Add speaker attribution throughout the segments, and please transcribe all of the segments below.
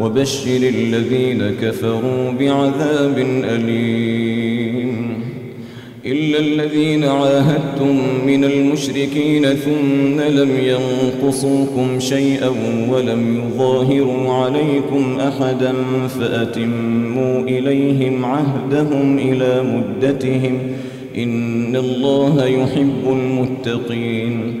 Speaker 1: وبشر الذين كفروا بعذاب أليم إلا الذين عاهدتم من المشركين ثم لم ينقصوكم شيئا ولم يظاهروا عليكم أحدا فأتموا إليهم عهدهم إلى مدتهم إن الله يحب المتقين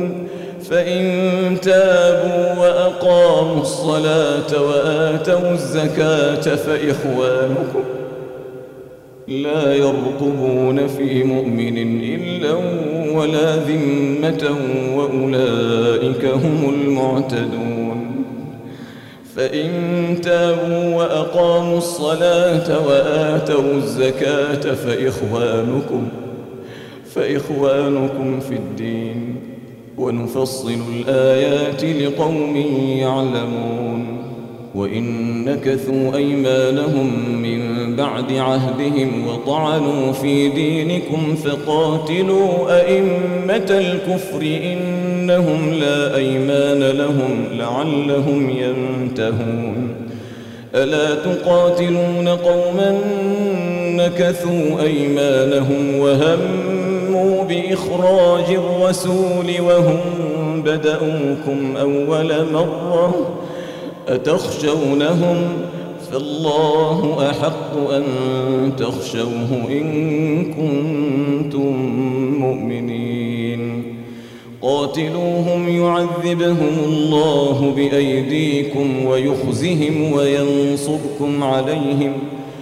Speaker 1: فإن تابوا وأقاموا الصلاة وآتوا الزكاة فإخوانكم لا يرقبون في مؤمن إلا ولا ذمة وأولئك هم المعتدون فإن تابوا وأقاموا الصلاة وآتوا الزكاة فإخوانكم فإخوانكم في الدين ونفصل الآيات لقوم يعلمون وإن نكثوا أيمانهم من بعد عهدهم وطعنوا في دينكم فقاتلوا أئمة الكفر إنهم لا أيمان لهم لعلهم ينتهون ألا تقاتلون قوما نكثوا أيمانهم وهم بإخراج الرسول وهم بدأوكم أول مرة أتخشونهم فالله أحق أن تخشوه إن كنتم مؤمنين قاتلوهم يعذبهم الله بأيديكم ويخزهم وينصركم عليهم ۖ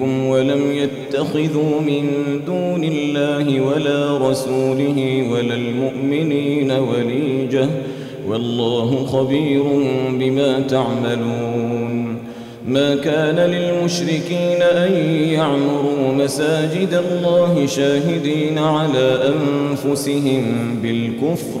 Speaker 1: منكم ولم يتخذوا من دون الله ولا رسوله ولا المؤمنين وليجة والله خبير بما تعملون ما كان للمشركين أن يعمروا مساجد الله شاهدين على أنفسهم بالكفر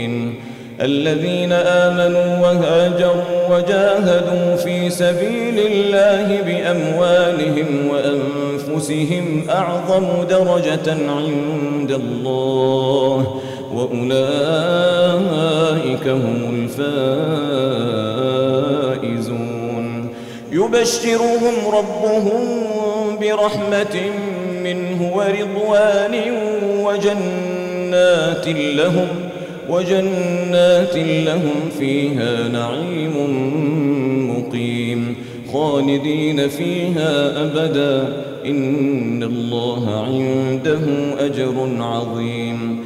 Speaker 1: الذين آمنوا وهاجروا وجاهدوا في سبيل الله بأموالهم وأنفسهم أعظم درجة عند الله وأولئك هم الفائزون يبشرهم ربهم برحمة منه ورضوان وجنات لهم وجنات لهم فيها نعيم مقيم خالدين فيها أبدا إن الله عنده أجر عظيم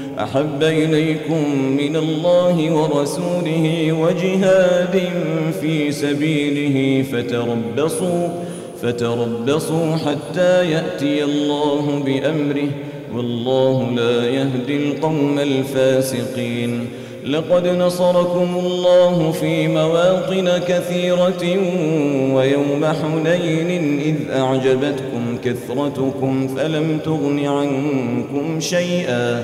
Speaker 1: أحب إليكم من الله ورسوله وجهاد في سبيله فتربصوا فتربصوا حتى يأتي الله بأمره والله لا يهدي القوم الفاسقين لقد نصركم الله في مواطن كثيرة ويوم حنين إذ أعجبتكم كثرتكم فلم تغن عنكم شيئا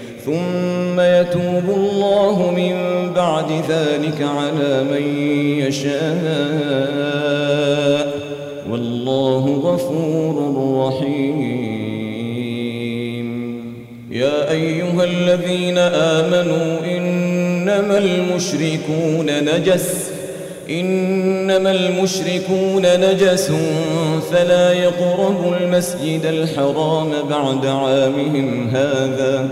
Speaker 1: ثم يتوب الله من بعد ذلك على من يشاء والله غفور رحيم يا أيها الذين آمنوا إنما المشركون نجس إنما المشركون نجس فلا يقربوا المسجد الحرام بعد عامهم هذا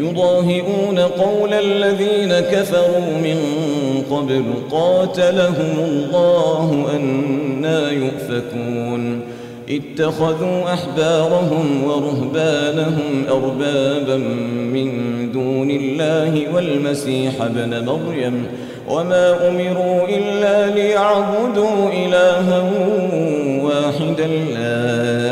Speaker 1: يضاهئون قول الذين كفروا من قبل قاتلهم الله أنا يؤفكون اتخذوا أحبارهم ورهبانهم أربابا من دون الله والمسيح ابن مريم وما أمروا إلا ليعبدوا إلها واحدا لا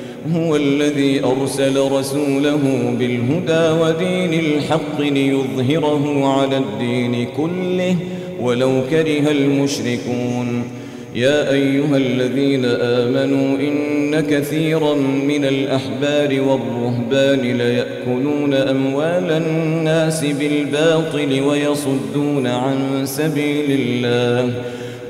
Speaker 1: هو الذي أرسل رسوله بالهدى ودين الحق ليظهره على الدين كله ولو كره المشركون يا أيها الذين آمنوا إن كثيرا من الأحبار والرهبان ليأكلون أموال الناس بالباطل ويصدون عن سبيل الله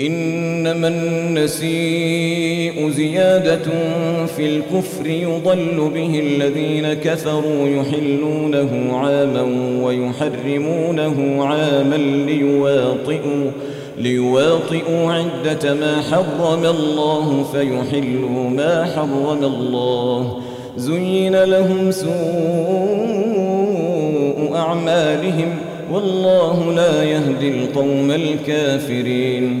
Speaker 1: إنما النسيء زيادة في الكفر يضل به الذين كفروا يحلونه عاما ويحرمونه عاما ليواطئوا ليواطئوا عدة ما حرم الله فيحلوا ما حرم الله زين لهم سوء أعمالهم والله لا يهدي القوم الكافرين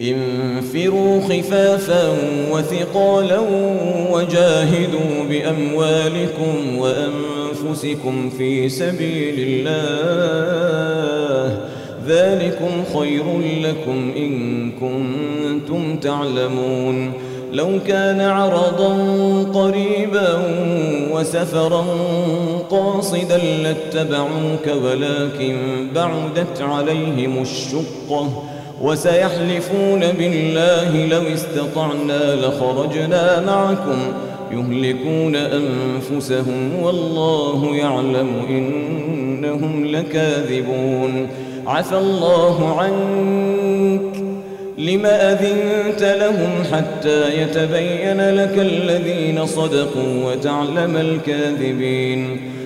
Speaker 1: انفروا خفافا وثقالا وجاهدوا باموالكم وانفسكم في سبيل الله ذلكم خير لكم ان كنتم تعلمون لو كان عرضا قريبا وسفرا قاصدا لاتبعوك ولكن بعدت عليهم الشقه وسيحلفون بالله لو استطعنا لخرجنا معكم يهلكون أنفسهم والله يعلم إنهم لكاذبون عفى الله عنك لما أذنت لهم حتى يتبين لك الذين صدقوا وتعلم الكاذبين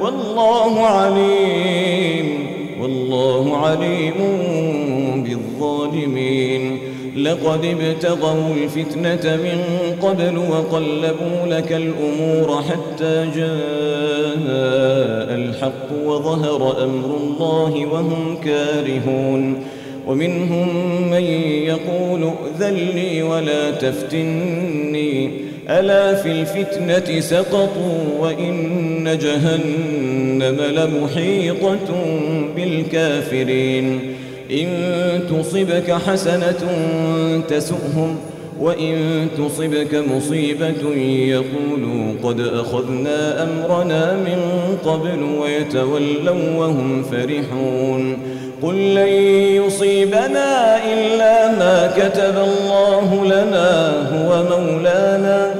Speaker 1: والله عليم والله عليم بالظالمين لقد ابتغوا الفتنة من قبل وقلبوا لك الأمور حتى جاء الحق وظهر أمر الله وهم كارهون ومنهم من يقول ائذن لي ولا تفتني ألا في الفتنة سقطوا وإن جهنم لمحيطة بالكافرين إن تصبك حسنة تسؤهم وإن تصبك مصيبة يقولوا قد أخذنا أمرنا من قبل ويتولوا وهم فرحون قل لن يصيبنا إلا ما كتب الله لنا هو مولانا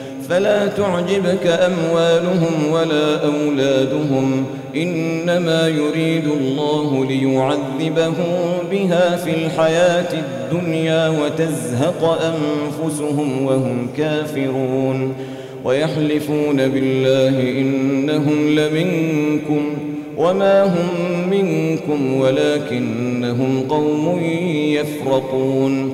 Speaker 1: فلا تعجبك أموالهم ولا أولادهم إنما يريد الله ليعذبهم بها في الحياة الدنيا وتزهق أنفسهم وهم كافرون ويحلفون بالله إنهم لمنكم وما هم منكم ولكنهم قوم يفرقون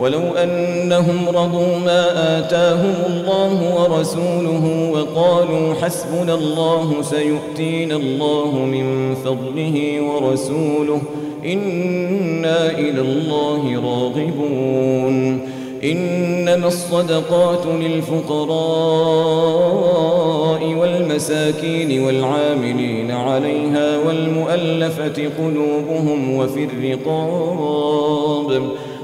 Speaker 1: ولو أنهم رضوا ما آتاهم الله ورسوله وقالوا حسبنا الله سيؤتينا الله من فضله ورسوله إنا إلى الله راغبون إنما الصدقات للفقراء والمساكين والعاملين عليها والمؤلفة قلوبهم وفي الرقاب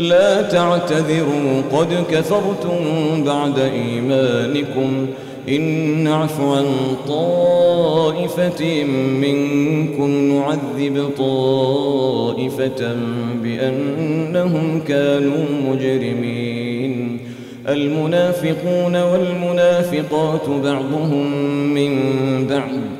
Speaker 1: لا تعتذروا قد كفرتم بعد إيمانكم إن نعف عن طائفة منكم نعذب طائفة بأنهم كانوا مجرمين المنافقون والمنافقات بعضهم من بعض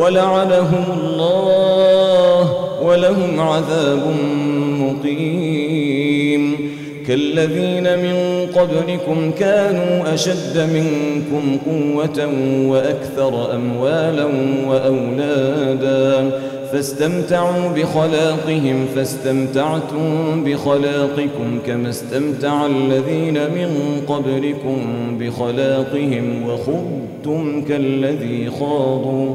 Speaker 1: ولعنهم الله ولهم عذاب مقيم كالذين من قبلكم كانوا أشد منكم قوة وأكثر أموالا وأولادا فاستمتعوا بخلاقهم فاستمتعتم بخلاقكم كما استمتع الذين من قبلكم بخلاقهم وخذتم كالذي خاضوا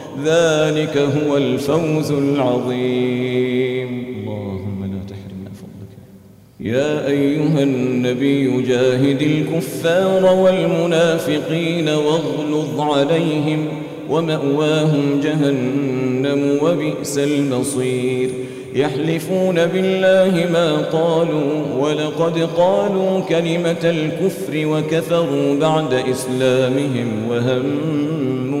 Speaker 1: ذلك هو الفوز العظيم اللهم لا تحرمنا فضلك يا أيها النبي جاهد الكفار والمنافقين واغلظ عليهم ومأواهم جهنم وبئس المصير يحلفون بالله ما قالوا ولقد قالوا كلمة الكفر وكفروا بعد إسلامهم وهموا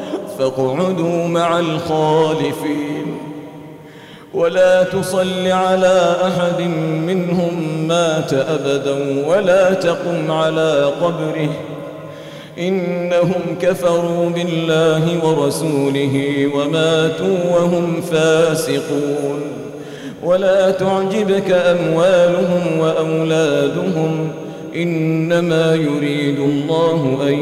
Speaker 1: فاقعدوا مع الخالفين ولا تصل على أحد منهم مات أبدا ولا تقم على قبره إنهم كفروا بالله ورسوله وماتوا وهم فاسقون ولا تعجبك أموالهم وأولادهم إنما يريد الله أن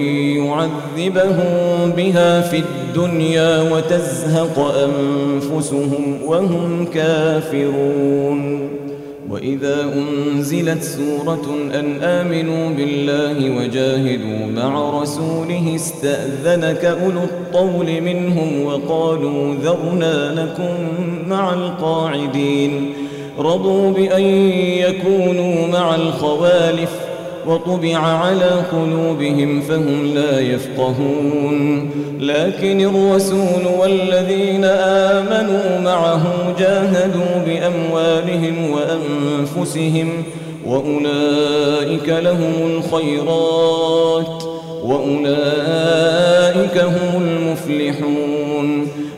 Speaker 1: يعذبهم بها في الدنيا وتزهق أنفسهم وهم كافرون وإذا أنزلت سورة أن آمنوا بالله وجاهدوا مع رسوله استأذنك أولو الطول منهم وقالوا ذرنا لكم مع القاعدين رضوا بأن يكونوا مع الخوالف وطبع على قلوبهم فهم لا يفقهون لكن الرسول والذين آمنوا معه جاهدوا بأموالهم وأنفسهم وأولئك لهم الخيرات وأولئك هم المفلحون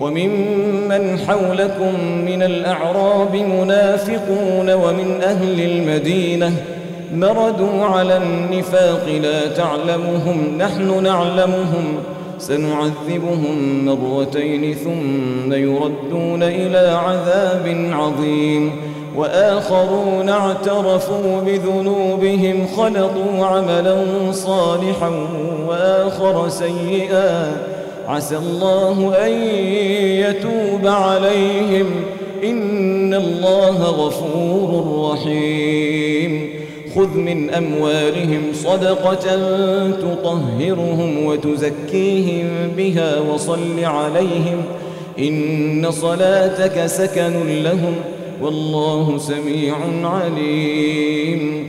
Speaker 1: وممن حولكم من الأعراب منافقون ومن أهل المدينة مردوا على النفاق لا تعلمهم نحن نعلمهم سنعذبهم مرتين ثم يردون إلى عذاب عظيم وآخرون اعترفوا بذنوبهم خلطوا عملا صالحا وآخر سيئا عسى الله أن يتوب عليهم إن الله غفور رحيم خذ من أموالهم صدقة تطهرهم وتزكيهم بها وصل عليهم إن صلاتك سكن لهم والله سميع عليم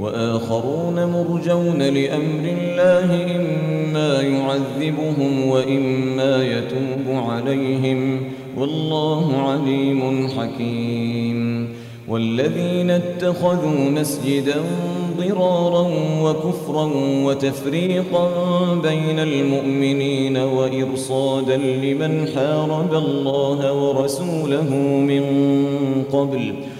Speaker 1: وآخرون مرجون لأمر الله إما يعذبهم وإما يتوب عليهم والله عليم حكيم والذين اتخذوا مسجدا ضرارا وكفرا وتفريقا بين المؤمنين وإرصادا لمن حارب الله ورسوله من قبل ۖ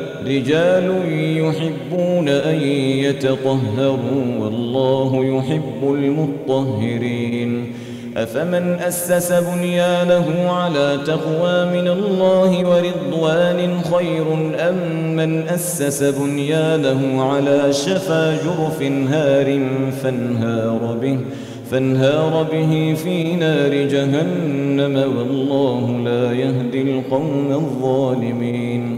Speaker 1: رجال يحبون أن يتطهروا والله يحب المطهرين أفمن أسس بنيانه على تقوى من الله ورضوان خير أم من أسس بنيانه على شفا جرف هار فانهار به فانهار به في نار جهنم والله لا يهدي القوم الظالمين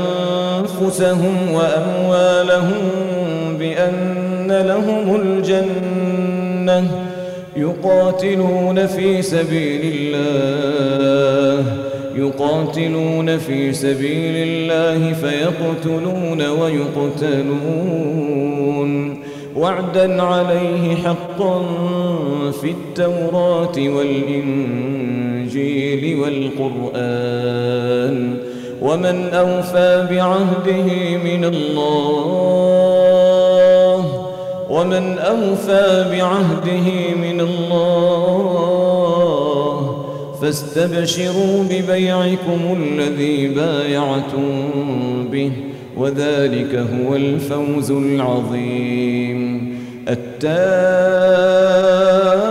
Speaker 1: أنفسهم وأموالهم بأن لهم الجنة يقاتلون في سبيل الله يقاتلون في سبيل الله فيقتلون ويقتلون وعدا عليه حقا في التوراة والإنجيل والقرآن ومن أوفى بعهده من الله ومن أوفى بعهده من الله فاستبشروا ببيعكم الذي بايعتم به وذلك هو الفوز العظيم التالي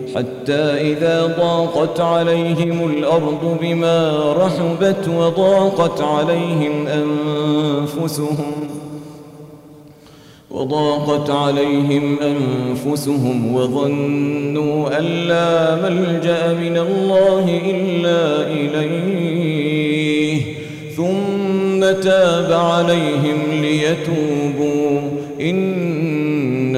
Speaker 1: حتى إذا ضاقت عليهم الأرض بما رحبت وضاقت عليهم أنفسهم وضاقت عليهم أنفسهم وظنوا أن لا ملجأ من الله إلا إليه ثم تاب عليهم ليتوبوا إن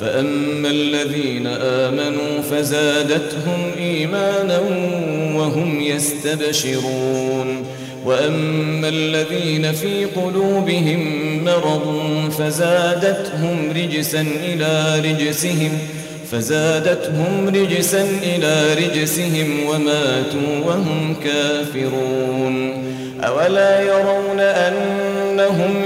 Speaker 1: فأما الذين آمنوا فزادتهم إيمانا وهم يستبشرون وأما الذين في قلوبهم مرض فزادتهم رجسا إلى رجسهم فزادتهم رجسا إلى رجسهم وماتوا وهم كافرون أولا يرون أنهم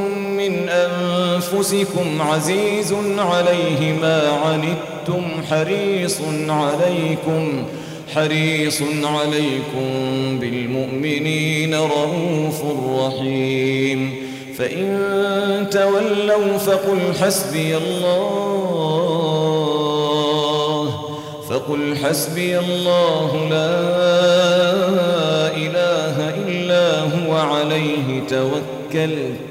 Speaker 1: أنفسكم عزيز عليه ما عنتم حريص عليكم حريص عليكم بالمؤمنين رؤوف رحيم فإن تولوا فقل حسبي الله فقل حسبي الله لا إله إلا هو عليه توكلت